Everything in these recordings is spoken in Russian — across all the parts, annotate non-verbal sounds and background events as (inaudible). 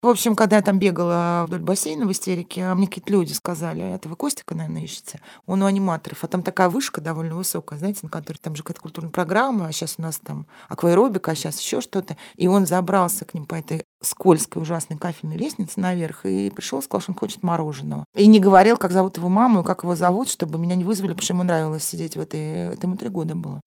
В общем, когда я там бегала вдоль бассейна в истерике, мне какие-то люди сказали, это вы Костика, наверное, ищете? Он у аниматоров. А там такая вышка довольно высокая, знаете, на которой там же какая-то культурная программа, а сейчас у нас там акваэробика, а сейчас еще что-то. И он забрался к ним по этой скользкой ужасной кафельной лестнице наверх и пришел, сказал, что он хочет мороженого. И не говорил, как зовут его маму и как его зовут, чтобы меня не вызвали, потому что ему нравилось сидеть в этой... Это ему три года было.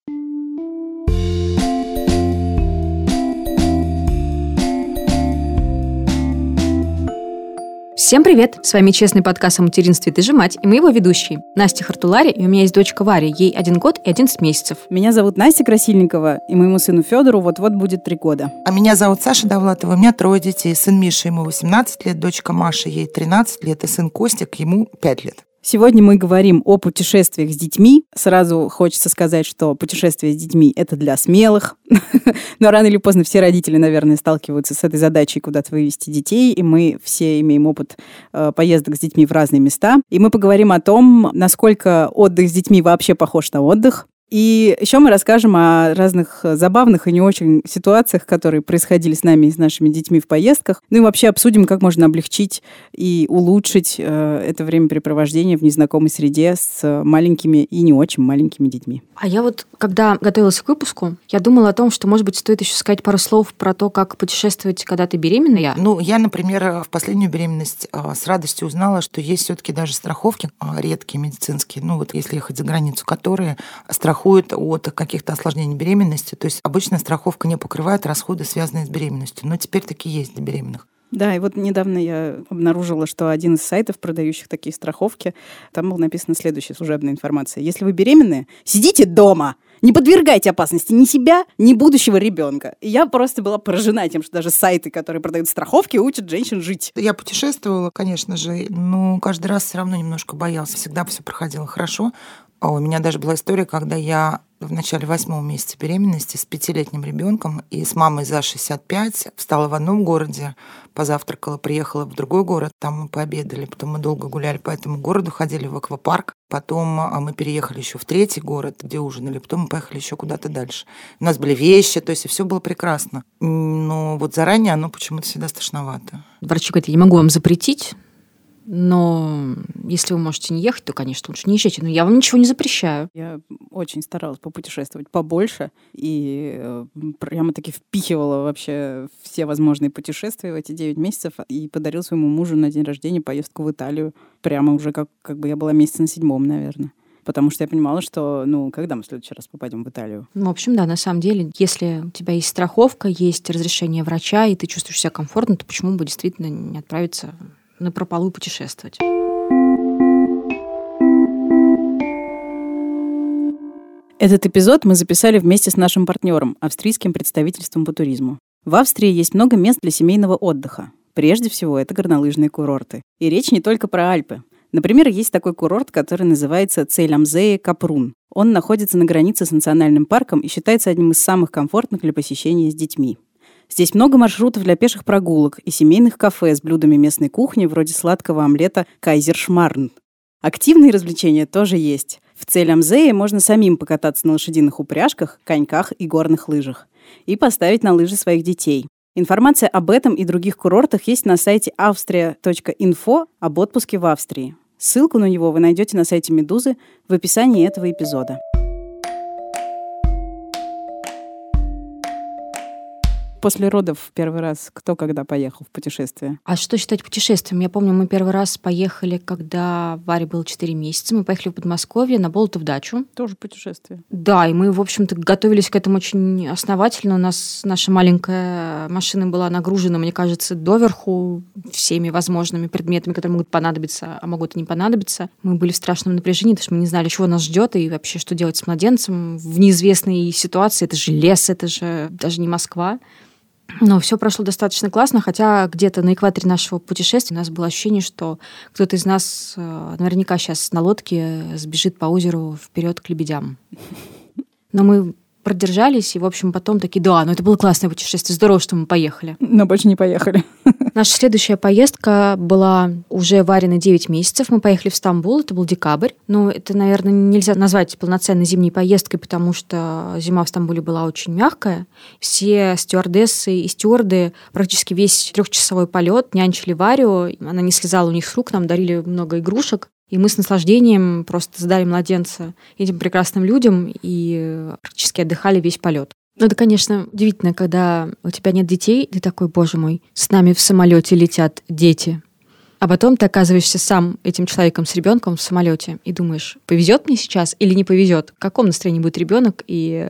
Всем привет! С вами честный подкаст о материнстве «Ты же мать» и мы его ведущие. Настя Хартулари, и у меня есть дочка Варя, ей один год и 11 месяцев. Меня зовут Настя Красильникова, и моему сыну Федору вот-вот будет три года. А меня зовут Саша Довлатова, у меня трое детей. Сын Миша, ему 18 лет, дочка Маша, ей 13 лет, и сын Костик, ему 5 лет. Сегодня мы говорим о путешествиях с детьми. Сразу хочется сказать, что путешествия с детьми — это для смелых. (laughs) Но рано или поздно все родители, наверное, сталкиваются с этой задачей куда-то вывести детей, и мы все имеем опыт э, поездок с детьми в разные места. И мы поговорим о том, насколько отдых с детьми вообще похож на отдых, и еще мы расскажем о разных забавных и не очень ситуациях, которые происходили с нами и с нашими детьми в поездках. Ну и вообще обсудим, как можно облегчить и улучшить э, это времяпрепровождение в незнакомой среде с маленькими и не очень маленькими детьми. А я вот, когда готовилась к выпуску, я думала о том, что, может быть, стоит еще сказать пару слов про то, как путешествовать, когда ты беременная. Ну, я, например, в последнюю беременность э, с радостью узнала, что есть все-таки даже страховки э, редкие медицинские, ну вот если ехать за границу, которые страхуют страхует от каких-то осложнений беременности. То есть обычно страховка не покрывает расходы, связанные с беременностью. Но теперь такие есть для беременных. Да, и вот недавно я обнаружила, что один из сайтов, продающих такие страховки, там была написана следующая служебная информация. Если вы беременны, сидите дома, не подвергайте опасности ни себя, ни будущего ребенка. И я просто была поражена тем, что даже сайты, которые продают страховки, учат женщин жить. Я путешествовала, конечно же, но каждый раз все равно немножко боялся. Всегда все проходило хорошо. А у меня даже была история, когда я в начале восьмого месяца беременности с пятилетним ребенком и с мамой за 65 встала в одном городе, позавтракала, приехала в другой город, там мы пообедали, потом мы долго гуляли по этому городу, ходили в аквапарк, потом а, мы переехали еще в третий город, где ужинали, потом мы поехали еще куда-то дальше. У нас были вещи, то есть все было прекрасно. Но вот заранее оно почему-то всегда страшновато. Врачи говорят, я не могу вам запретить, но если вы можете не ехать, то, конечно, лучше не езжайте. Но я вам ничего не запрещаю. Я очень старалась попутешествовать побольше и э, прямо-таки впихивала вообще все возможные путешествия в эти 9 месяцев и подарил своему мужу на день рождения поездку в Италию. Прямо уже как, как бы я была месяца на седьмом, наверное потому что я понимала, что, ну, когда мы в следующий раз попадем в Италию? Ну, в общем, да, на самом деле, если у тебя есть страховка, есть разрешение врача, и ты чувствуешь себя комфортно, то почему бы действительно не отправиться на прополу путешествовать. Этот эпизод мы записали вместе с нашим партнером, австрийским представительством по туризму. В Австрии есть много мест для семейного отдыха. Прежде всего, это горнолыжные курорты. И речь не только про Альпы. Например, есть такой курорт, который называется Цейлямзее Капрун. Он находится на границе с национальным парком и считается одним из самых комфортных для посещения с детьми. Здесь много маршрутов для пеших прогулок и семейных кафе с блюдами местной кухни вроде сладкого омлета «Кайзершмарн». Активные развлечения тоже есть. В Цель-Амзее можно самим покататься на лошадиных упряжках, коньках и горных лыжах. И поставить на лыжи своих детей. Информация об этом и других курортах есть на сайте austria.info об отпуске в Австрии. Ссылку на него вы найдете на сайте «Медузы» в описании этого эпизода. После родов первый раз кто когда поехал в путешествие? А что считать путешествием? Я помню, мы первый раз поехали, когда Варе было 4 месяца. Мы поехали в Подмосковье на Болотов дачу. Тоже путешествие. Да, и мы, в общем-то, готовились к этому очень основательно. У нас наша маленькая машина была нагружена, мне кажется, доверху всеми возможными предметами, которые могут понадобиться, а могут и не понадобиться. Мы были в страшном напряжении, потому что мы не знали, чего нас ждет и вообще, что делать с младенцем в неизвестной ситуации. Это же лес, это же даже не Москва. Но все прошло достаточно классно, хотя где-то на экваторе нашего путешествия у нас было ощущение, что кто-то из нас э, наверняка сейчас на лодке сбежит по озеру вперед к лебедям. Но мы продержались, и, в общем, потом такие, да, ну это было классное путешествие, здорово, что мы поехали. Но больше не поехали. (laughs) Наша следующая поездка была уже варена 9 месяцев. Мы поехали в Стамбул, это был декабрь. Но это, наверное, нельзя назвать полноценной зимней поездкой, потому что зима в Стамбуле была очень мягкая. Все стюардессы и стюарды практически весь трехчасовой полет нянчили Варю. Она не слезала у них с рук, нам дарили много игрушек. И мы с наслаждением просто сдали младенца этим прекрасным людям и практически отдыхали весь полет. Ну, это, конечно, удивительно, когда у тебя нет детей, ты такой, боже мой, с нами в самолете летят дети. А потом ты оказываешься сам этим человеком с ребенком в самолете и думаешь, повезет мне сейчас или не повезет? В каком настроении будет ребенок и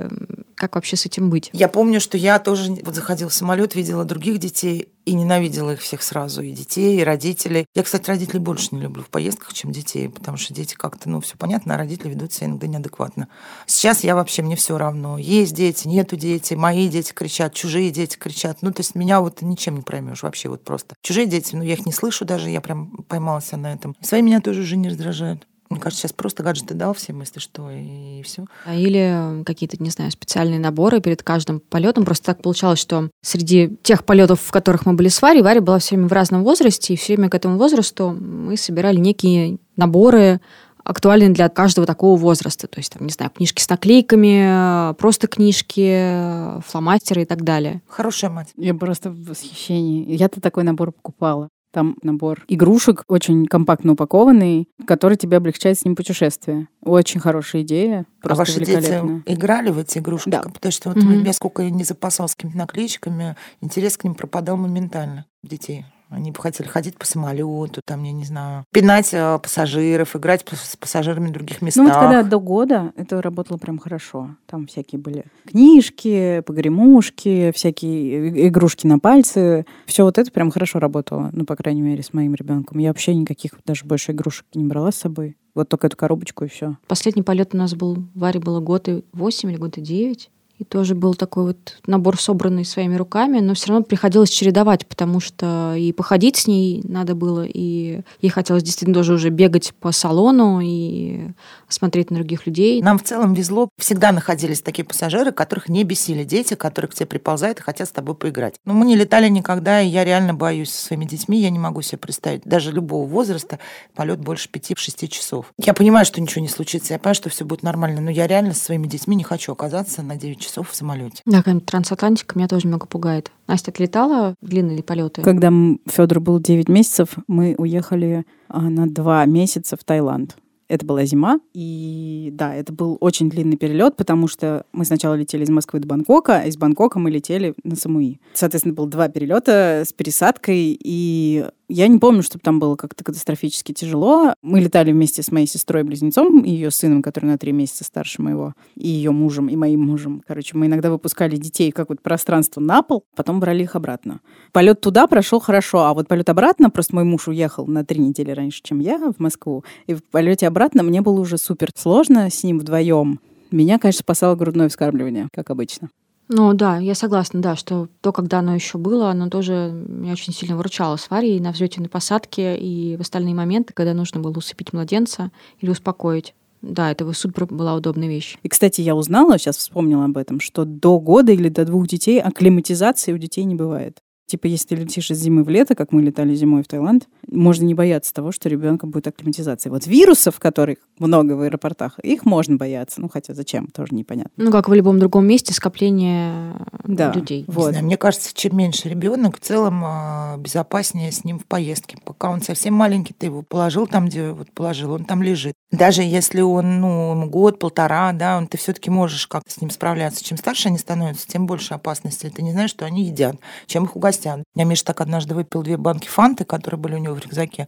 как вообще с этим быть? Я помню, что я тоже вот заходила в самолет, видела других детей и ненавидела их всех сразу, и детей, и родителей. Я, кстати, родителей больше не люблю в поездках, чем детей, потому что дети как-то, ну, все понятно, а родители ведут себя иногда неадекватно. Сейчас я вообще, мне все равно. Есть дети, нету дети, мои дети кричат, чужие дети кричат. Ну, то есть меня вот ничем не проймешь вообще вот просто. Чужие дети, ну, я их не слышу даже, я прям поймалась на этом. Свои меня тоже уже не раздражают. Мне кажется, сейчас просто гаджеты дал всем, если что, и все. А или какие-то, не знаю, специальные наборы перед каждым полетом. Просто так получалось, что среди тех полетов, в которых мы были с Варей, Варя была все время в разном возрасте, и все время к этому возрасту мы собирали некие наборы, актуальные для каждого такого возраста. То есть, там, не знаю, книжки с наклейками, просто книжки, фломастеры и так далее. Хорошая мать. Я просто в восхищении. Я-то такой набор покупала. Там набор игрушек, очень компактно упакованный, который тебе облегчает с ним путешествие. Очень хорошая идея. а ваши дети играли в эти игрушки? Да. Потому что вот mm-hmm. я сколько не запасал с какими-то наклеечками, интерес к ним пропадал моментально детей. Они бы хотели ходить по самолету, там, я не знаю, пинать э, пассажиров, играть с пассажирами в других местах. Ну вот когда до года это работало прям хорошо. Там всякие были книжки, погремушки, всякие игрушки на пальцы. Все вот это прям хорошо работало. Ну, по крайней мере, с моим ребенком. Я вообще никаких даже больше игрушек не брала с собой. Вот только эту коробочку и все. Последний полет у нас был, Варе было год и восемь или год и девять. И тоже был такой вот набор, собранный своими руками, но все равно приходилось чередовать, потому что и походить с ней надо было, и ей хотелось действительно тоже уже бегать по салону и смотреть на других людей. Нам в целом везло. Всегда находились такие пассажиры, которых не бесили дети, которые к тебе приползают и хотят с тобой поиграть. Но мы не летали никогда, и я реально боюсь со своими детьми. Я не могу себе представить, даже любого возраста, полет больше 5-6 часов. Я понимаю, что ничего не случится, я понимаю, что все будет нормально, но я реально со своими детьми не хочу оказаться на 9 часов часов в самолете. Да, конечно, трансатлантика меня тоже много пугает. Настя, ты летала длинные полеты? Когда Федор был 9 месяцев, мы уехали а, на 2 месяца в Таиланд. Это была зима, и да, это был очень длинный перелет, потому что мы сначала летели из Москвы до Бангкока, а из Бангкока мы летели на Самуи. Соответственно, было два перелета с пересадкой, и я не помню, чтобы там было как-то катастрофически тяжело. Мы летали вместе с моей сестрой-близнецом и ее сыном, который на три месяца старше моего, и ее мужем, и моим мужем. Короче, мы иногда выпускали детей в какое-то пространство на пол, потом брали их обратно. Полет туда прошел хорошо, а вот полет обратно, просто мой муж уехал на три недели раньше, чем я в Москву, и в полете обратно мне было уже супер сложно с ним вдвоем. Меня, конечно, спасало грудное вскармливание, как обычно. Ну да, я согласна, да, что то, когда оно еще было, оно тоже меня очень сильно выручало с Варей на взлете, на посадке и в остальные моменты, когда нужно было усыпить младенца или успокоить. Да, это супер была удобная вещь. И, кстати, я узнала, сейчас вспомнила об этом, что до года или до двух детей акклиматизации у детей не бывает. Типа, если ты летишь из зимы в лето, как мы летали зимой в Таиланд, можно не бояться того, что ребенка будет акклиматизация. Вот вирусов, которых много в аэропортах, их можно бояться. Ну, хотя зачем, тоже непонятно. Ну, как в любом другом месте, скопление да, людей. Вот. знаю, мне кажется, чем меньше ребенок, в целом а, безопаснее с ним в поездке. Пока он совсем маленький, ты его положил там, где вот положил, он там лежит. Даже если он, ну, год, полтора, да, он, ты все-таки можешь как-то с ним справляться. Чем старше они становятся, тем больше опасности. Ты не знаешь, что они едят, чем их угостят гостям. Меня Миша так однажды выпил две банки фанты, которые были у него в рюкзаке.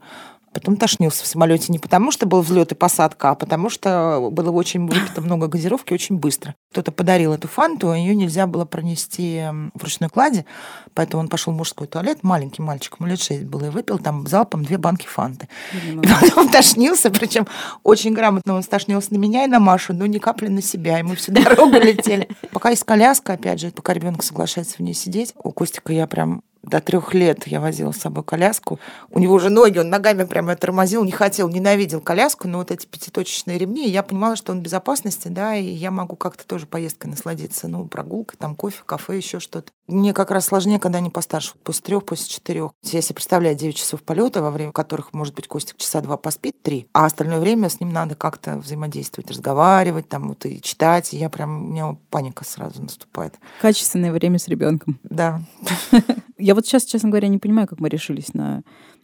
Потом тошнился в самолете не потому, что был взлет и посадка, а потому что было очень выпито много газировки очень быстро. Кто-то подарил эту фанту, а ее нельзя было пронести в ручной кладе, поэтому он пошел в мужской туалет, маленький мальчик, ему лет шесть было, и выпил там залпом две банки фанты. И потом тошнился, причем очень грамотно он стошнился на меня и на Машу, но ни капли на себя, и мы всю дорогу летели. Пока есть коляска, опять же, пока ребенок соглашается в ней сидеть, у Костика я прям до трех лет я возила с собой коляску. У него уже ноги, он ногами прямо тормозил, не хотел, ненавидел коляску, но вот эти пятиточечные ремни, я понимала, что он в безопасности, да, и я могу как-то тоже поездкой насладиться, ну, прогулкой, там, кофе, кафе, еще что-то. Мне как раз сложнее, когда они постарше, после трех, после четырех. Я себе представляю 9 часов полета, во время которых, может быть, Костик часа два поспит, три, а остальное время с ним надо как-то взаимодействовать, разговаривать, там, вот и читать, и я прям, у меня паника сразу наступает. Качественное время с ребенком. Да. (laughs) Я вот сейчас, честно говоря, не понимаю, как мы решились на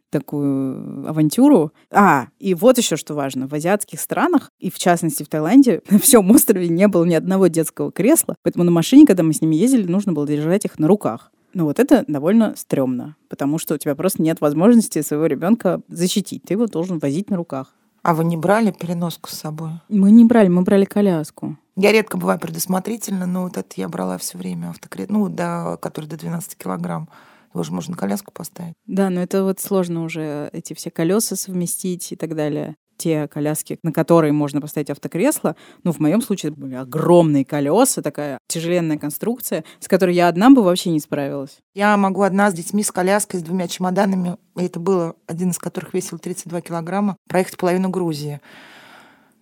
такую авантюру. А, и вот еще что важно. В азиатских странах, и в частности в Таиланде, (laughs) на всем острове не было ни одного детского кресла, поэтому на машине, когда мы с ними ездили, нужно было держать их на руках. Ну вот это довольно стрёмно, потому что у тебя просто нет возможности своего ребенка защитить. Ты его должен возить на руках. А вы не брали переноску с собой? Мы не брали, мы брали коляску. Я редко бываю предусмотрительна, но вот это я брала все время автокрет, ну, до, который до 12 килограмм. Его же можно коляску поставить. Да, но это вот сложно уже эти все колеса совместить и так далее те коляски, на которые можно поставить автокресло. Ну, в моем случае это были огромные колеса, такая тяжеленная конструкция, с которой я одна бы вообще не справилась. Я могу одна с детьми, с коляской, с двумя чемоданами, и это было один из которых весил 32 килограмма, проехать половину Грузии.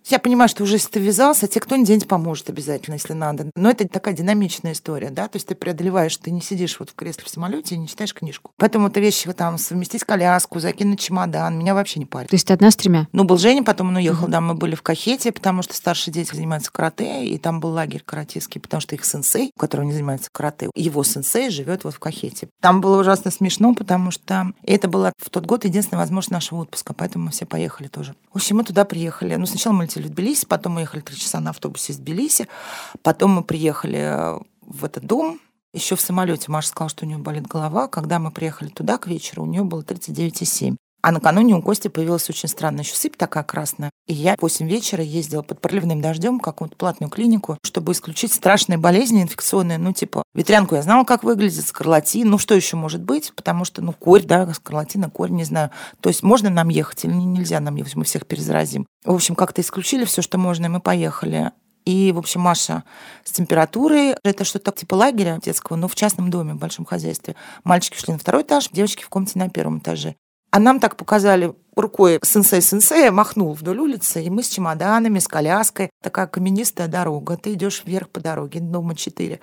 Я понимаю, что уже если ты ввязался, тебе кто-нибудь поможет обязательно, если надо. Но это такая динамичная история, да, то есть ты преодолеваешь, ты не сидишь вот в кресле в самолете и не читаешь книжку. Поэтому это вещи там совместить коляску, закинуть чемодан, меня вообще не парит. То есть ты одна с тремя? Ну, был Женя, потом он уехал, угу. да, мы были в Кахете, потому что старшие дети занимаются карате, и там был лагерь каратистский, потому что их сенсей, у которого не занимается карате, его сенсей живет вот в Кахете. Там было ужасно смешно, потому что это было в тот год единственная возможность нашего отпуска, поэтому мы все поехали тоже. В общем, мы туда приехали. Ну, сначала мы летели в Тбилиси, потом мы ехали три часа на автобусе из Тбилиси, потом мы приехали э, в этот дом, еще в самолете Маша сказала, что у нее болит голова. Когда мы приехали туда к вечеру, у нее было 39,7. А накануне у Кости появилась очень странная еще сыпь такая красная. И я в 8 вечера ездила под проливным дождем в какую-то платную клинику, чтобы исключить страшные болезни инфекционные. Ну, типа, ветрянку я знала, как выглядит, скарлатин. Ну, что еще может быть? Потому что, ну, корь, да, скарлатина, корь, не знаю. То есть можно нам ехать или нельзя нам ехать? Мы всех перезаразим. В общем, как-то исключили все, что можно, и мы поехали. И, в общем, Маша с температурой. Это что-то типа лагеря детского, но в частном доме, в большом хозяйстве. Мальчики ушли на второй этаж, девочки в комнате на первом этаже. А нам так показали рукой сенсей-сенсея, махнул вдоль улицы, и мы с чемоданами, с коляской. Такая каменистая дорога. Ты идешь вверх по дороге, дома 4.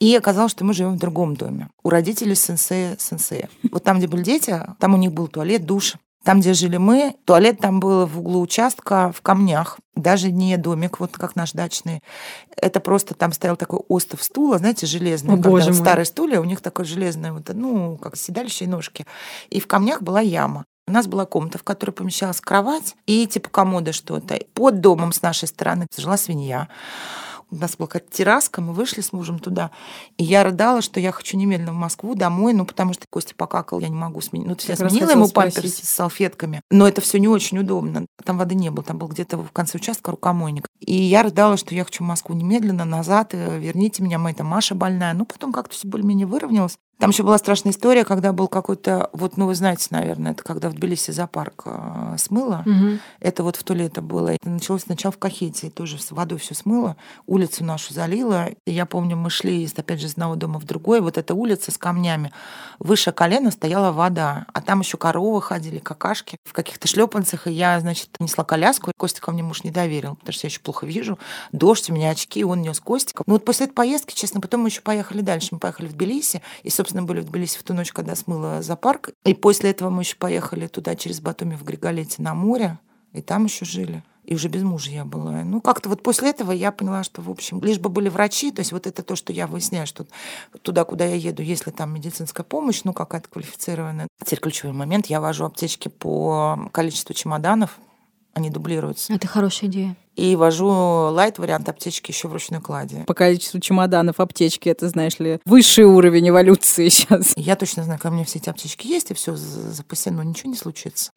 И оказалось, что мы живем в другом доме. У родителей сенсея-сенсея. Вот там, где были дети, там у них был туалет, душ. Там, где жили мы, туалет там был в углу участка в камнях. Даже не домик, вот как наш дачный. Это просто там стоял такой остов стула, знаете, железный. О, когда боже мой. старые стулья, у них такое железное, вот, ну, как седалище и ножки. И в камнях была яма. У нас была комната, в которой помещалась кровать и типа комода что-то. Под домом с нашей стороны жила свинья у нас была какая-то терраска, мы вышли с мужем туда, и я рыдала, что я хочу немедленно в Москву домой, ну, потому что Костя покакал, я не могу сменить. Ну, я сменила ему памперс с салфетками, но это все не очень удобно. Там воды не было, там был где-то в конце участка рукомойник. И я рыдала, что я хочу в Москву немедленно, назад, э, верните меня, моя там Маша больная. Ну, потом как-то все более-менее выровнялось. Там еще была страшная история, когда был какой-то, вот, ну, вы знаете, наверное, это когда в Тбилиси зоопарк э, смыло. Угу. Это вот в то лето было. Это началось сначала в Кахете, тоже с водой все смыло, улицу нашу залило. И я помню, мы шли, опять же, из одного дома в другой. Вот эта улица с камнями. Выше колена стояла вода, а там еще коровы ходили, какашки в каких-то шлепанцах. И я, значит, несла коляску. Костя ко мне муж не доверил, потому что я еще плохо вижу. Дождь, у меня очки, он нес Костика. Ну вот после этой поездки, честно, потом мы еще поехали дальше. Мы поехали в Тбилиси, и, собственно, собственно, были в Тбилиси в ту ночь, когда смыло зоопарк. И после этого мы еще поехали туда через Батуми в Григолете на море, и там еще жили. И уже без мужа я была. Ну, как-то вот после этого я поняла, что, в общем, лишь бы были врачи, то есть вот это то, что я выясняю, что туда, куда я еду, если там медицинская помощь, ну, какая-то квалифицированная. Теперь ключевой момент, я вожу аптечки по количеству чемоданов, они дублируются. Это хорошая идея. И вожу лайт-вариант аптечки еще в ручной кладе. По количеству чемоданов аптечки, это, знаешь ли, высший уровень эволюции (laughs) сейчас. Я точно знаю, ко мне все эти аптечки есть, и все запасено, ничего не случится.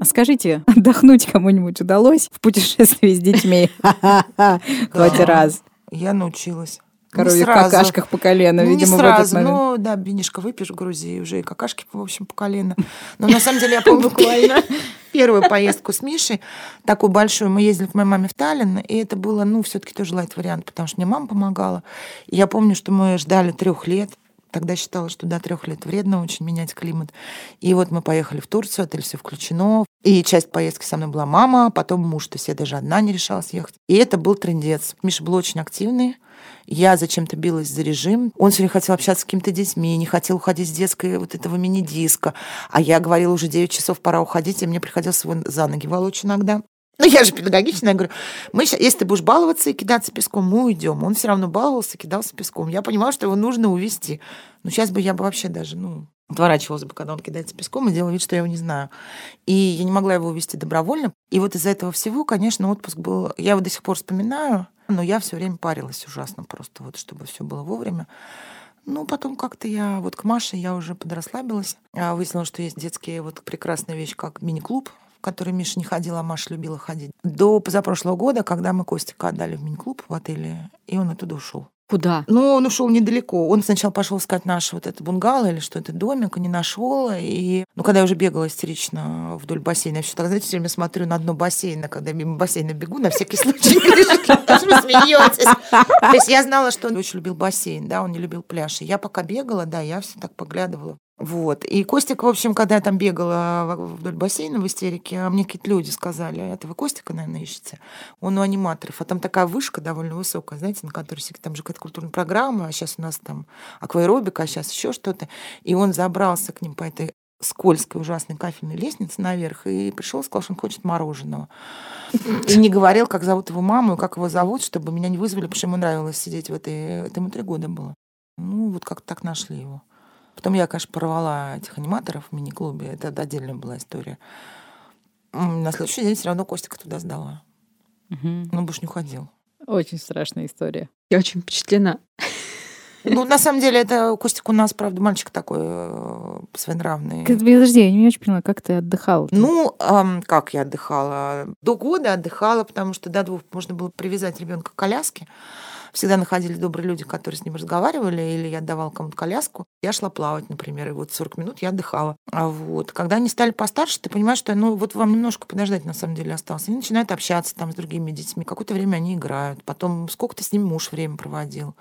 А скажите, (laughs) отдохнуть кому-нибудь удалось в путешествии с детьми? (laughs) Хоть раз. Я научилась. Коровьих какашках по колено, ну, видимо, не сразу. в этот момент. Ну, да, винишко выпьешь в Грузии, уже и какашки, в общем, по колено. Но на самом деле я помню (laughs) буквально (laughs) первую поездку с Мишей, такую большую. Мы ездили к моей маме в Таллин, и это было, ну, все таки тоже лайт вариант, потому что мне мама помогала. И я помню, что мы ждали трех лет, Тогда считала, что до трех лет вредно очень менять климат. И вот мы поехали в Турцию, отель все включено. И часть поездки со мной была мама, а потом муж. То есть я даже одна не решалась ехать. И это был трендец. Миша был очень активный. Я зачем-то билась за режим. Он все время хотел общаться с какими-то детьми, не хотел уходить с детской вот этого мини-диска. А я говорила, уже 9 часов пора уходить, и мне приходилось его за ноги волочь иногда. Ну, я же педагогичная, я говорю, мы сейчас, если ты будешь баловаться и кидаться песком, мы уйдем. Он все равно баловался, кидался песком. Я понимала, что его нужно увести. Но сейчас бы я бы вообще даже, ну, отворачивалась бы, когда он кидается песком, и делала вид, что я его не знаю. И я не могла его увести добровольно. И вот из-за этого всего, конечно, отпуск был... Я его до сих пор вспоминаю, но я все время парилась ужасно просто, вот чтобы все было вовремя. Ну, потом как-то я вот к Маше я уже подрасслабилась. Я выяснила, что есть детские вот прекрасная вещь, как мини-клуб, в который Миша не ходил, а Маша любила ходить. До позапрошлого года, когда мы Костика отдали в мини-клуб в отеле, и он оттуда ушел. Куда? Ну, он ушел недалеко. Он сначала пошел искать наш вот это бунгало или что это домик, и не нашел. И, ну, когда я уже бегала истерично вдоль бассейна, я все так, знаете, все время смотрю на дно бассейна, когда мимо бассейна бегу, на всякий случай, (laughs) вы смеетесь. То есть я знала, что он очень любил бассейн, да, он не любил пляж. И я пока бегала, да, я все так поглядывала вот. И Костик, в общем, когда я там бегала вдоль бассейна в истерике, а мне какие-то люди сказали, это вы Костика, наверное, ищете? Он у аниматоров. А там такая вышка довольно высокая, знаете, на которой там же какая-то культурная программа, а сейчас у нас там акваэробика, а сейчас еще что-то. И он забрался к ним по этой скользкой, ужасной кафельной лестнице наверх и пришел, сказал, что он хочет мороженого. И не говорил, как зовут его маму как его зовут, чтобы меня не вызвали, потому что ему нравилось сидеть в этой... Это ему три года было. Ну, вот как-то так нашли его. Потом я, конечно, порвала этих аниматоров в мини-клубе. Это отдельная была история. На следующий день все равно Костика туда сдала. Угу. Он больше не уходил. Очень страшная история. Я очень впечатлена. Ну, на самом деле, это Костик у нас, правда, мальчик такой э, своенравный. Подожди, я не очень поняла, как ты отдыхала? Ну, эм, как я отдыхала? До года отдыхала, потому что до двух можно было привязать ребенка к коляске всегда находились добрые люди, которые с ним разговаривали, или я отдавала кому-то коляску. Я шла плавать, например, и вот 40 минут я отдыхала. А вот, когда они стали постарше, ты понимаешь, что ну вот вам немножко подождать на самом деле осталось. Они начинают общаться там с другими детьми, какое-то время они играют, потом сколько ты с ним муж время проводил,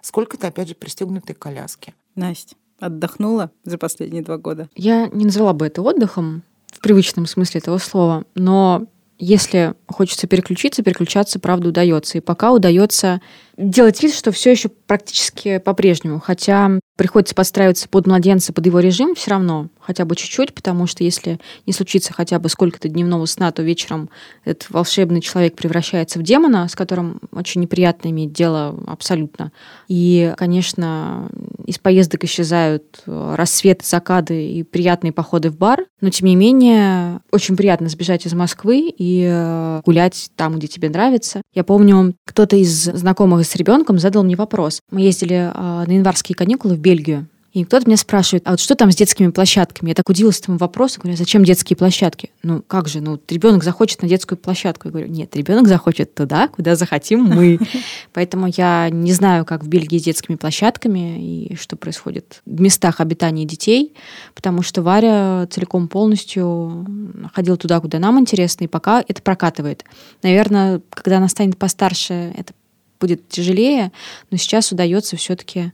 сколько ты, опять же, пристегнутой коляски. Настя, отдохнула за последние два года? Я не назвала бы это отдыхом в привычном смысле этого слова, но если хочется переключиться, переключаться, правда, удается. И пока удается делать вид, что все еще практически по-прежнему. Хотя приходится подстраиваться под младенца, под его режим все равно, хотя бы чуть-чуть, потому что если не случится хотя бы сколько-то дневного сна, то вечером этот волшебный человек превращается в демона, с которым очень неприятно иметь дело абсолютно. И, конечно, из поездок исчезают рассветы, закаты и приятные походы в бар, но, тем не менее, очень приятно сбежать из Москвы и э, гулять там, где тебе нравится. Я помню, кто-то из знакомых с ребенком задал мне вопрос. Мы ездили э, на январские каникулы в Бельгию. И кто-то меня спрашивает, а вот что там с детскими площадками? Я так удивилась этому вопросу, говорю, а зачем детские площадки? Ну, как же, ну, ребенок захочет на детскую площадку. Я говорю, нет, ребенок захочет туда, куда захотим мы. (laughs) Поэтому я не знаю, как в Бельгии с детскими площадками и что происходит в местах обитания детей, потому что Варя целиком полностью ходила туда, куда нам интересно, и пока это прокатывает. Наверное, когда она станет постарше, это будет тяжелее, но сейчас удается все-таки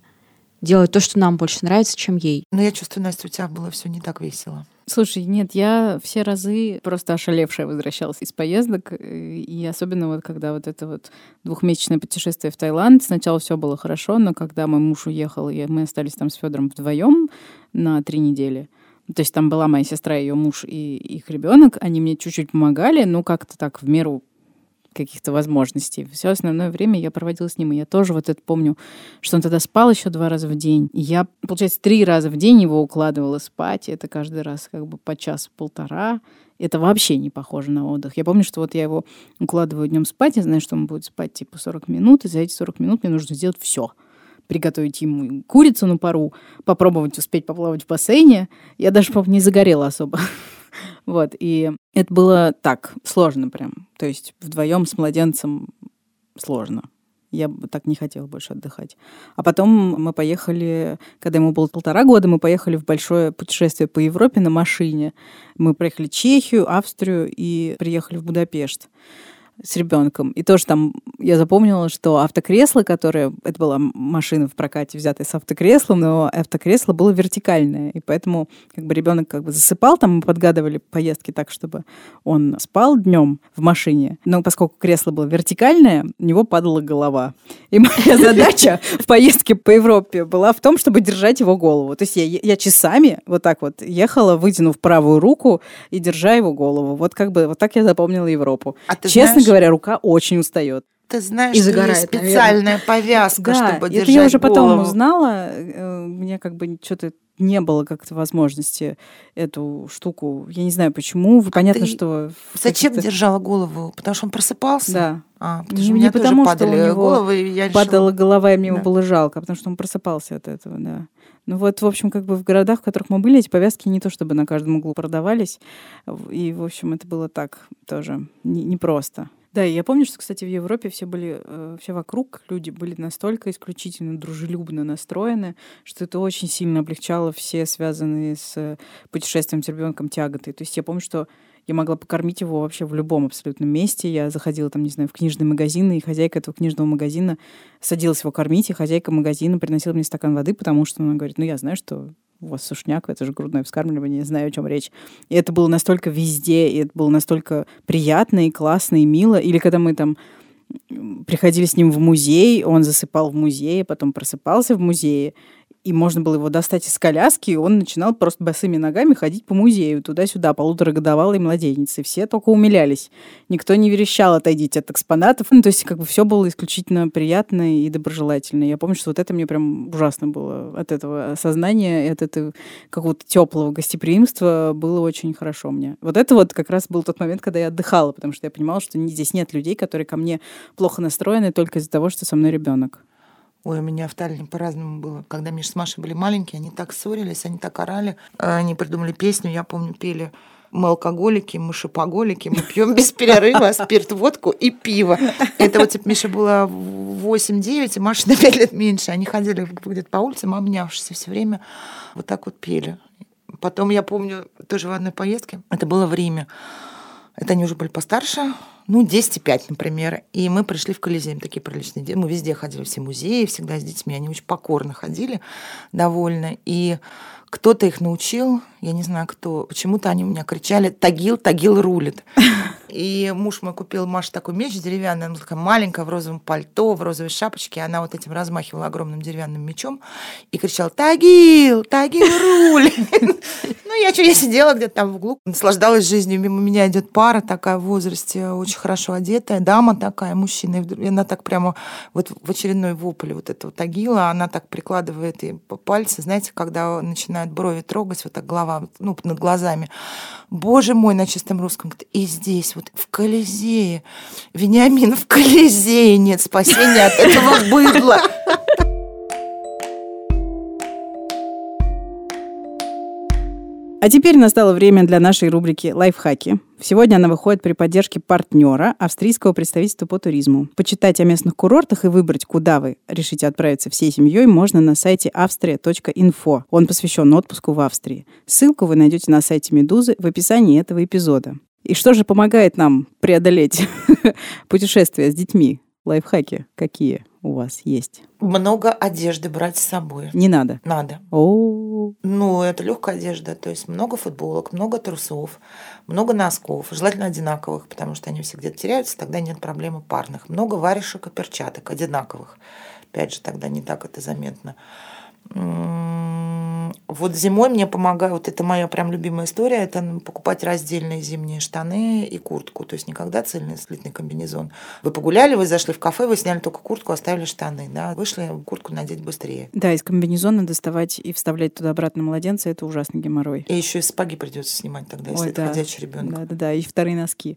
делать то, что нам больше нравится, чем ей. Но я чувствую, Настя, у тебя было все не так весело. Слушай, нет, я все разы просто ошалевшая возвращалась из поездок, и особенно вот когда вот это вот двухмесячное путешествие в Таиланд, сначала все было хорошо, но когда мой муж уехал, и мы остались там с Федором вдвоем на три недели, то есть там была моя сестра, ее муж и их ребенок, они мне чуть-чуть помогали, ну как-то так в меру каких-то возможностей. Все основное время я проводила с ним. И я тоже вот это помню, что он тогда спал еще два раза в день. И я, получается, три раза в день его укладывала спать. И это каждый раз как бы по час-полтора. Это вообще не похоже на отдых. Я помню, что вот я его укладываю днем спать, я знаю, что он будет спать типа 40 минут, и за эти 40 минут мне нужно сделать все приготовить ему курицу на пару, попробовать успеть поплавать в бассейне. Я даже, помню, не загорела особо. (laughs) Вот, и это было так, сложно прям. То есть вдвоем с младенцем сложно. Я так не хотела больше отдыхать. А потом мы поехали, когда ему было полтора года, мы поехали в большое путешествие по Европе на машине. Мы проехали Чехию, Австрию и приехали в Будапешт с ребенком. И тоже там я запомнила, что автокресло, которое... Это была машина в прокате, взятая с автокреслом, но автокресло было вертикальное. И поэтому как бы ребенок как бы засыпал, там мы подгадывали поездки так, чтобы он спал днем в машине. Но поскольку кресло было вертикальное, у него падала голова. И моя (laughs) задача в поездке по Европе была в том, чтобы держать его голову. То есть я, я часами вот так вот ехала, вытянув правую руку и держа его голову. Вот как бы вот так я запомнила Европу. А ты Честно знаешь, говоря, рука очень устает. ты знаешь, И что загорает, есть специальная повязка, Да, чтобы это держать я уже потом голову. узнала. э, У меня как бы что-то не было как-то возможности эту штуку. Я не знаю почему. Понятно, А ты что... Зачем держала голову? Потому что он просыпался? Да. А, потому Не- что у не меня потому, тоже что у падали него головы, и я решила- Падала голова, и мне его Да. было жалко, потому что он просыпался от этого, да. Ну вот, в общем, как бы в городах, в которых мы были, эти повязки не то чтобы на каждом углу продавались. И, в общем, это было так тоже не- непросто. Да, я помню, что, кстати, в Европе все были, э, все вокруг люди были настолько исключительно дружелюбно настроены, что это очень сильно облегчало все связанные с путешествием с ребенком тяготы. То есть я помню, что я могла покормить его вообще в любом абсолютно месте. Я заходила там, не знаю, в книжный магазин, и хозяйка этого книжного магазина садилась его кормить, и хозяйка магазина приносила мне стакан воды, потому что она говорит, ну, я знаю, что у вас сушняк, это же грудное вскармливание, я знаю, о чем речь. И это было настолько везде, и это было настолько приятно и классно, и мило. Или когда мы там приходили с ним в музей, он засыпал в музее, потом просыпался в музее, и можно было его достать из коляски, и он начинал просто босыми ногами ходить по музею туда-сюда, полуторагодовалый младенец. И все только умилялись. Никто не верещал отойдите от экспонатов. Ну, то есть как бы все было исключительно приятно и доброжелательно. Я помню, что вот это мне прям ужасно было от этого осознания, и от этого какого-то теплого гостеприимства было очень хорошо мне. Вот это вот как раз был тот момент, когда я отдыхала, потому что я понимала, что здесь нет людей, которые ко мне плохо настроены только из-за того, что со мной ребенок. Ой, у меня в Таллине по-разному было. Когда Миша с Машей были маленькие, они так ссорились, они так орали. Они придумали песню, я помню, пели мы алкоголики, мы шопоголики, мы пьем без перерыва спирт, водку и пиво. Это вот типа Миша было 8-9, и Маша на 5 лет меньше. Они ходили где-то по улицам, обнявшись, все время вот так вот пели. Потом я помню тоже в одной поездке, это было в Риме. Это они уже были постарше, ну, 10,5, например. И мы пришли в Колизей, мы такие приличные. де- Мы везде ходили, все музеи, всегда с детьми. Они очень покорно ходили, довольно. И кто-то их научил, я не знаю кто, почему-то они у меня кричали «Тагил, Тагил рулит». И муж мой купил Маше такой меч деревянный, она такая маленькая, в розовом пальто, в розовой шапочке. Она вот этим размахивала огромным деревянным мечом и кричала «Тагил, Тагил рулит». Ну, я сидела где-то там в углу, наслаждалась жизнью. Мимо меня идет пара такая в возрасте, очень хорошо одетая, дама такая, мужчина. И она так прямо вот в очередной вопль вот этого тагила, она так прикладывает и пальцы, знаете, когда начинают брови трогать, вот так голова, ну, над глазами. Боже мой, на чистом русском. И здесь, вот в Колизее, Вениамин, в Колизее нет спасения от этого быдла. А теперь настало время для нашей рубрики «Лайфхаки». Сегодня она выходит при поддержке партнера австрийского представительства по туризму. Почитать о местных курортах и выбрать, куда вы решите отправиться всей семьей, можно на сайте avstria.info. Он посвящен отпуску в Австрии. Ссылку вы найдете на сайте «Медузы» в описании этого эпизода. И что же помогает нам преодолеть (laughs) путешествия с детьми? Лайфхаки какие у вас есть? Много одежды брать с собой. Не надо. Надо. О, Ну, это легкая одежда, то есть много футболок, много трусов, много носков, желательно одинаковых, потому что они все где-то теряются, тогда нет проблемы парных. Много варежек и перчаток одинаковых. Опять же, тогда не так это заметно. Вот зимой мне помогает, вот это моя прям любимая история, это покупать раздельные зимние штаны и куртку. То есть никогда цельный слитный комбинезон. Вы погуляли, вы зашли в кафе, вы сняли только куртку, оставили штаны. Да? Вышли, куртку надеть быстрее. Да, из комбинезона доставать и вставлять туда обратно младенца это ужасный геморрой. И еще и сапоги придется снимать тогда, если Ой, это да. ходячий ребенок. Да, да, да, и вторые носки.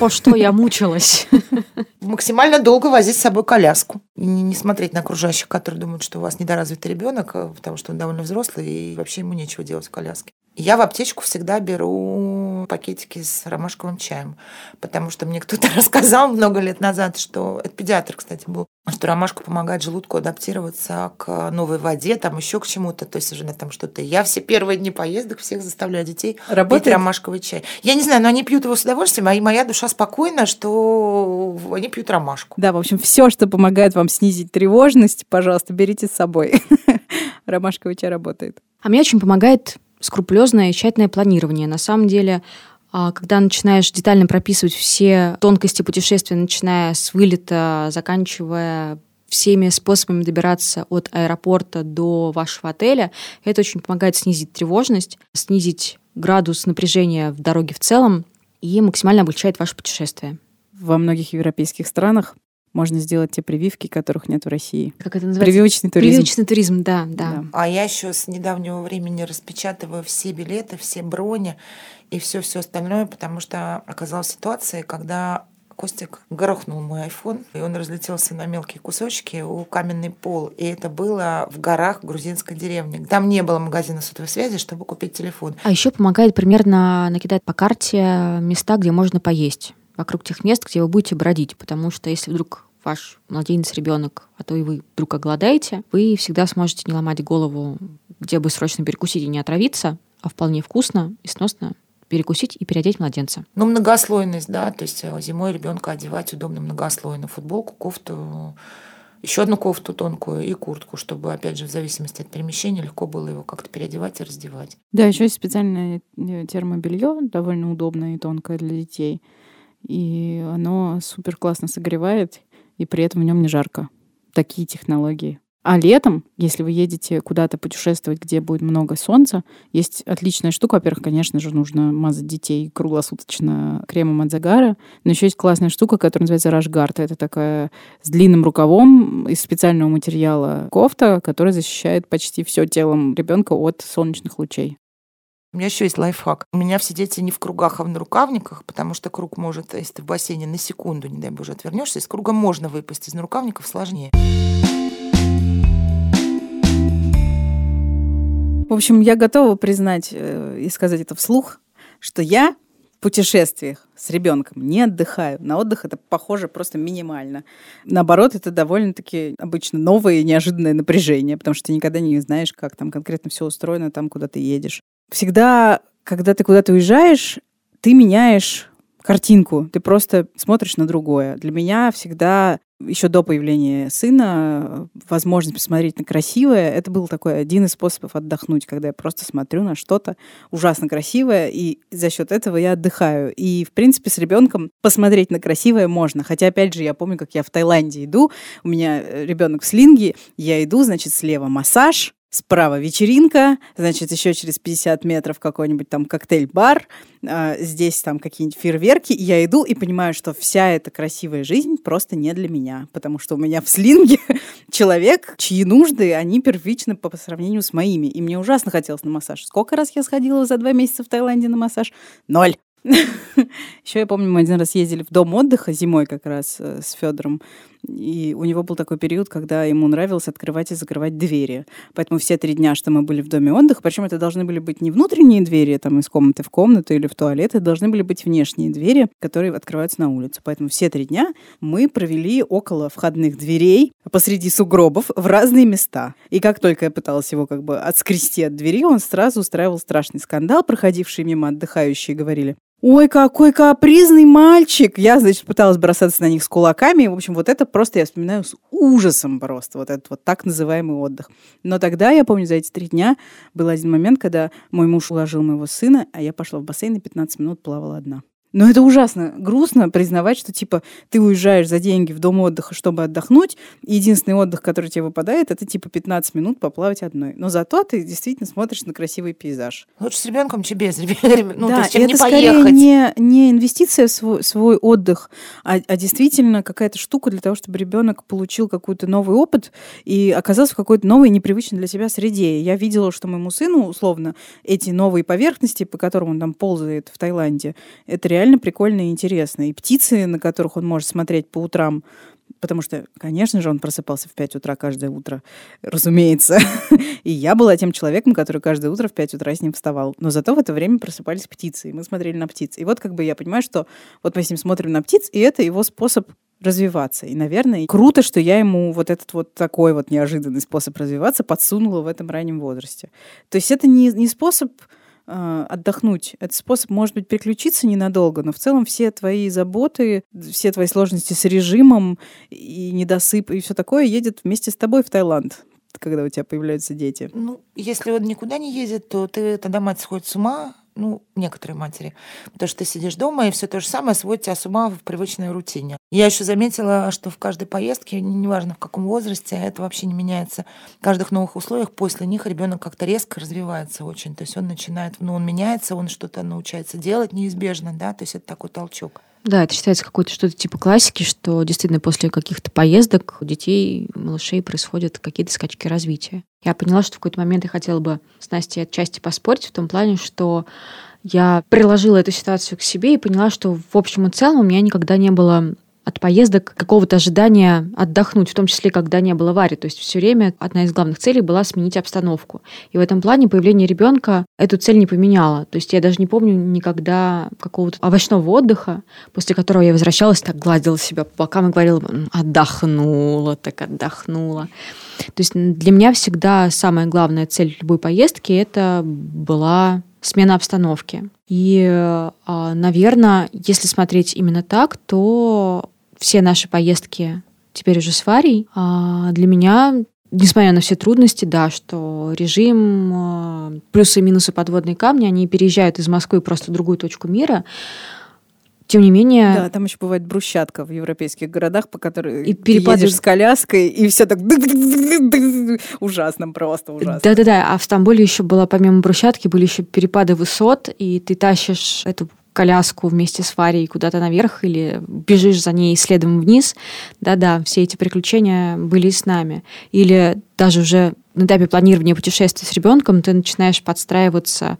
По что я мучилась. (laughs) Максимально долго возить с собой коляску. И не, не смотреть на окружающих, которые думают, что у вас недоразвитый ребенок, а, потому что он довольно взрослый, и вообще ему нечего делать в коляске. Я в аптечку всегда беру пакетики с ромашковым чаем, потому что мне кто-то (laughs) рассказал много лет назад, что это педиатр, кстати, был. что ромашка помогает желудку адаптироваться к новой воде, там еще к чему-то, то есть уже там что-то. Я все первые дни поездок всех заставляю детей Работает? пить ромашковый чай. Я не знаю, но они пьют его с удовольствием, а и моя душа спокойна, что они пьют ромашку. Да, в общем, все, что помогает вам снизить тревожность, пожалуйста, берите с собой. (laughs) Ромашковый чай работает. А мне очень помогает скрупулезное и тщательное планирование. На самом деле, а, когда начинаешь детально прописывать все тонкости путешествия, начиная с вылета, заканчивая всеми способами добираться от аэропорта до вашего отеля, это очень помогает снизить тревожность, снизить градус напряжения в дороге в целом и максимально облегчает ваше путешествие. Во многих европейских странах можно сделать те прививки, которых нет в России. Как это называется? Прививочный туризм. Прививочный туризм, да, да. да. А я еще с недавнего времени распечатываю все билеты, все брони и все все остальное, потому что оказалась ситуация, когда Костик грохнул мой iPhone, и он разлетелся на мелкие кусочки у каменный пол. И это было в горах грузинской деревни. Там не было магазина сотовой связи, чтобы купить телефон. А еще помогает примерно накидать по карте места, где можно поесть вокруг тех мест, где вы будете бродить, потому что если вдруг ваш младенец, ребенок, а то и вы вдруг оголодаете, вы всегда сможете не ломать голову, где бы срочно перекусить и не отравиться, а вполне вкусно и сносно перекусить и переодеть младенца. Ну, многослойность, да, то есть э, зимой ребенка одевать удобно многослойно. Футболку, кофту, еще одну кофту тонкую и куртку, чтобы, опять же, в зависимости от перемещения, легко было его как-то переодевать и раздевать. Да, еще есть специальное э, термобелье, довольно удобное и тонкое для детей и оно супер классно согревает, и при этом в нем не жарко. Такие технологии. А летом, если вы едете куда-то путешествовать, где будет много солнца, есть отличная штука. Во-первых, конечно же, нужно мазать детей круглосуточно кремом от загара. Но еще есть классная штука, которая называется рашгарта. Это такая с длинным рукавом из специального материала кофта, которая защищает почти все телом ребенка от солнечных лучей. У меня еще есть лайфхак. У меня все дети не в кругах, а в нарукавниках, потому что круг может, если ты в бассейне на секунду, не дай боже, отвернешься, из круга можно выпасть, из нарукавников сложнее. В общем, я готова признать э, и сказать это вслух, что я в путешествиях с ребенком не отдыхаю. На отдых это похоже просто минимально. Наоборот, это довольно-таки обычно новое и неожиданное напряжение, потому что ты никогда не знаешь, как там конкретно все устроено там, куда ты едешь всегда, когда ты куда-то уезжаешь, ты меняешь картинку, ты просто смотришь на другое. Для меня всегда еще до появления сына возможность посмотреть на красивое, это был такой один из способов отдохнуть, когда я просто смотрю на что-то ужасно красивое, и за счет этого я отдыхаю. И, в принципе, с ребенком посмотреть на красивое можно. Хотя, опять же, я помню, как я в Таиланде иду, у меня ребенок в слинге, я иду, значит, слева массаж, Справа вечеринка, значит, еще через 50 метров какой-нибудь там коктейль-бар, э, здесь там какие-нибудь фейерверки, и я иду и понимаю, что вся эта красивая жизнь просто не для меня, потому что у меня в слинге (laughs) человек, чьи нужды, они первичны по, по сравнению с моими, и мне ужасно хотелось на массаж. Сколько раз я сходила за два месяца в Таиланде на массаж? Ноль. (laughs) Еще я помню, мы один раз ездили в дом отдыха зимой как раз э, с Федором. И у него был такой период, когда ему нравилось открывать и закрывать двери. Поэтому все три дня, что мы были в доме отдыха, причем это должны были быть не внутренние двери, там из комнаты в комнату или в туалет, это должны были быть внешние двери, которые открываются на улицу. Поэтому все три дня мы провели около входных дверей посреди сугробов в разные места. И как только я пыталась его как бы отскрести от двери, он сразу устраивал страшный скандал. Проходившие мимо отдыхающие говорили, Ой, какой капризный мальчик! Я, значит, пыталась бросаться на них с кулаками. В общем, вот это просто я вспоминаю с ужасом просто, вот этот вот так называемый отдых. Но тогда, я помню, за эти три дня был один момент, когда мой муж уложил моего сына, а я пошла в бассейн и 15 минут плавала одна. Но это ужасно грустно признавать, что типа ты уезжаешь за деньги в дом отдыха, чтобы отдохнуть, и единственный отдых, который тебе выпадает, это типа 15 минут поплавать одной. Но зато ты действительно смотришь на красивый пейзаж. Лучше с ребенком, чем без ну, да, то есть, это не скорее поехать. не, не инвестиция в свой, свой отдых, а, а действительно какая-то штука для того, чтобы ребенок получил какой-то новый опыт и оказался в какой-то новой, непривычной для себя среде. Я видела, что моему сыну, условно, эти новые поверхности, по которым он там ползает в Таиланде, это реально прикольно и интересно. И птицы, на которых он может смотреть по утрам, потому что, конечно же, он просыпался в 5 утра каждое утро, разумеется. (laughs) И я была тем человеком, который каждое утро в 5 утра с ним вставал. Но зато в это время просыпались птицы, и мы смотрели на птиц. И вот как бы я понимаю, что вот мы с ним смотрим на птиц, и это его способ развиваться. И, наверное, круто, что я ему вот этот вот такой вот неожиданный способ развиваться подсунула в этом раннем возрасте. То есть это не, не способ отдохнуть. Это способ, может быть, переключиться ненадолго, но в целом все твои заботы, все твои сложности с режимом и недосып и все такое едет вместе с тобой в Таиланд когда у тебя появляются дети? Ну, если он никуда не ездит, то ты тогда мать сходит с ума, ну, некоторые матери. Потому что ты сидишь дома, и все то же самое сводит тебя с ума в привычной рутине. Я еще заметила, что в каждой поездке, неважно в каком возрасте, это вообще не меняется. В каждых новых условиях после них ребенок как-то резко развивается очень. То есть он начинает, ну, он меняется, он что-то научается делать неизбежно, да, то есть это такой толчок. Да, это считается какой-то что-то типа классики, что действительно после каких-то поездок у детей, малышей происходят какие-то скачки развития. Я поняла, что в какой-то момент я хотела бы с Настей отчасти поспорить в том плане, что я приложила эту ситуацию к себе и поняла, что в общем и целом у меня никогда не было от поездок какого-то ожидания отдохнуть, в том числе, когда не было Вари. То есть все время одна из главных целей была сменить обстановку. И в этом плане появление ребенка эту цель не поменяло. То есть я даже не помню никогда какого-то овощного отдыха, после которого я возвращалась, так гладила себя по бокам и говорила, отдохнула, так отдохнула. То есть для меня всегда самая главная цель любой поездки это была смена обстановки. И, а, наверное, если смотреть именно так, то все наши поездки теперь уже с Варей, а для меня несмотря на все трудности, да, что режим, а, плюсы и минусы подводные камни, они переезжают из Москвы просто в другую точку мира, тем не менее... Да, там еще бывает брусчатка в европейских городах, по которой и ты едешь с коляской, и все так (laughs) ужасно, просто ужасно. Да-да-да, а в Стамбуле еще была, помимо брусчатки, были еще перепады высот, и ты тащишь эту коляску вместе с Варей куда-то наверх или бежишь за ней следом вниз. Да-да, все эти приключения были с нами. Или даже уже на этапе планирования путешествия с ребенком ты начинаешь подстраиваться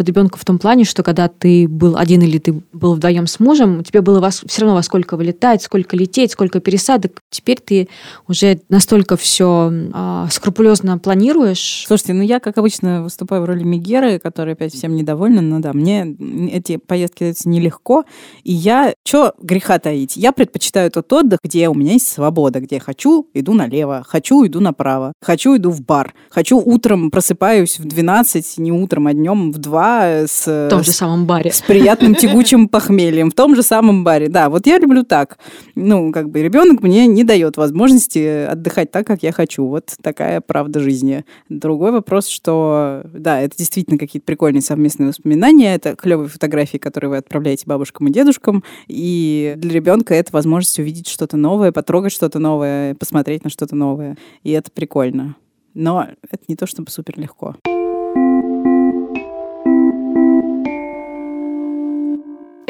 под ребенка в том плане, что когда ты был один или ты был вдвоем с мужем, тебе было во, все равно во сколько вылетать, сколько лететь, сколько пересадок. Теперь ты уже настолько все э, скрупулезно планируешь. Слушайте, ну я, как обычно, выступаю в роли Мегеры, которая опять всем недовольна, но да, мне эти поездки даются нелегко, и я, что греха таить, я предпочитаю тот отдых, где у меня есть свобода, где я хочу, иду налево, хочу, иду направо, хочу, иду в бар, хочу, утром просыпаюсь в 12, не утром, а днем в 2, с... В том же самом баре. С приятным тягучим похмельем. В том же самом баре. Да, вот я люблю так. Ну, как бы ребенок мне не дает возможности отдыхать так, как я хочу. Вот такая правда жизни. Другой вопрос, что, да, это действительно какие-то прикольные совместные воспоминания. Это клевые фотографии, которые вы отправляете бабушкам и дедушкам. И для ребенка это возможность увидеть что-то новое, потрогать что-то новое, посмотреть на что-то новое. И это прикольно. Но это не то чтобы супер легко.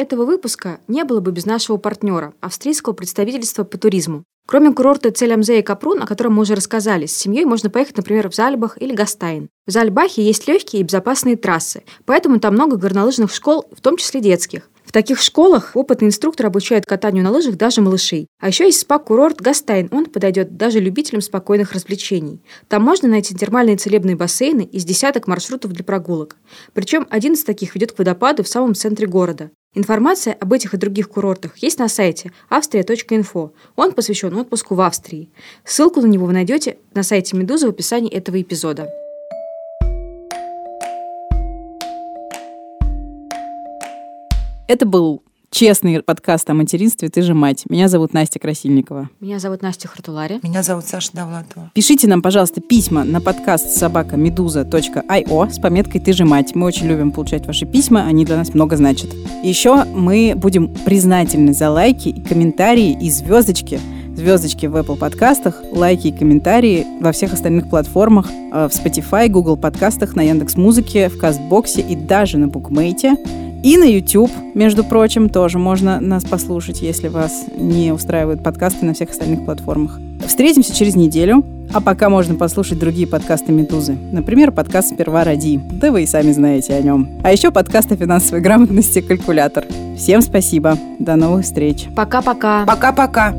Этого выпуска не было бы без нашего партнера, австрийского представительства по туризму. Кроме курорта Целямзе и Капрун, о котором мы уже рассказали, с семьей можно поехать, например, в Зальбах или Гастайн. В Зальбахе есть легкие и безопасные трассы, поэтому там много горнолыжных школ, в том числе детских. В таких школах опытный инструктор обучает катанию на лыжах даже малышей. А еще есть спа-курорт Гастайн. Он подойдет даже любителям спокойных развлечений. Там можно найти термальные целебные бассейны из десяток маршрутов для прогулок. Причем один из таких ведет к водопаду в самом центре города. Информация об этих и других курортах есть на сайте австрия.инфо. Он посвящен отпуску в Австрии. Ссылку на него вы найдете на сайте Медузы в описании этого эпизода. Это был честный подкаст о материнстве «Ты же мать». Меня зовут Настя Красильникова. Меня зовут Настя Хартулари. Меня зовут Саша Давлатова. Пишите нам, пожалуйста, письма на подкаст собака медуза.io с пометкой «Ты же мать». Мы очень любим получать ваши письма, они для нас много значат. Еще мы будем признательны за лайки и комментарии и звездочки звездочки в Apple подкастах, лайки и комментарии во всех остальных платформах, э, в Spotify, Google подкастах, на Яндекс Музыке, в Кастбоксе и даже на Букмейте. И на YouTube, между прочим, тоже можно нас послушать, если вас не устраивают подкасты на всех остальных платформах. Встретимся через неделю, а пока можно послушать другие подкасты «Медузы». Например, подкаст «Сперва ради». Да вы и сами знаете о нем. А еще подкаст о финансовой грамотности «Калькулятор». Всем спасибо. До новых встреч. Пока-пока. Пока-пока.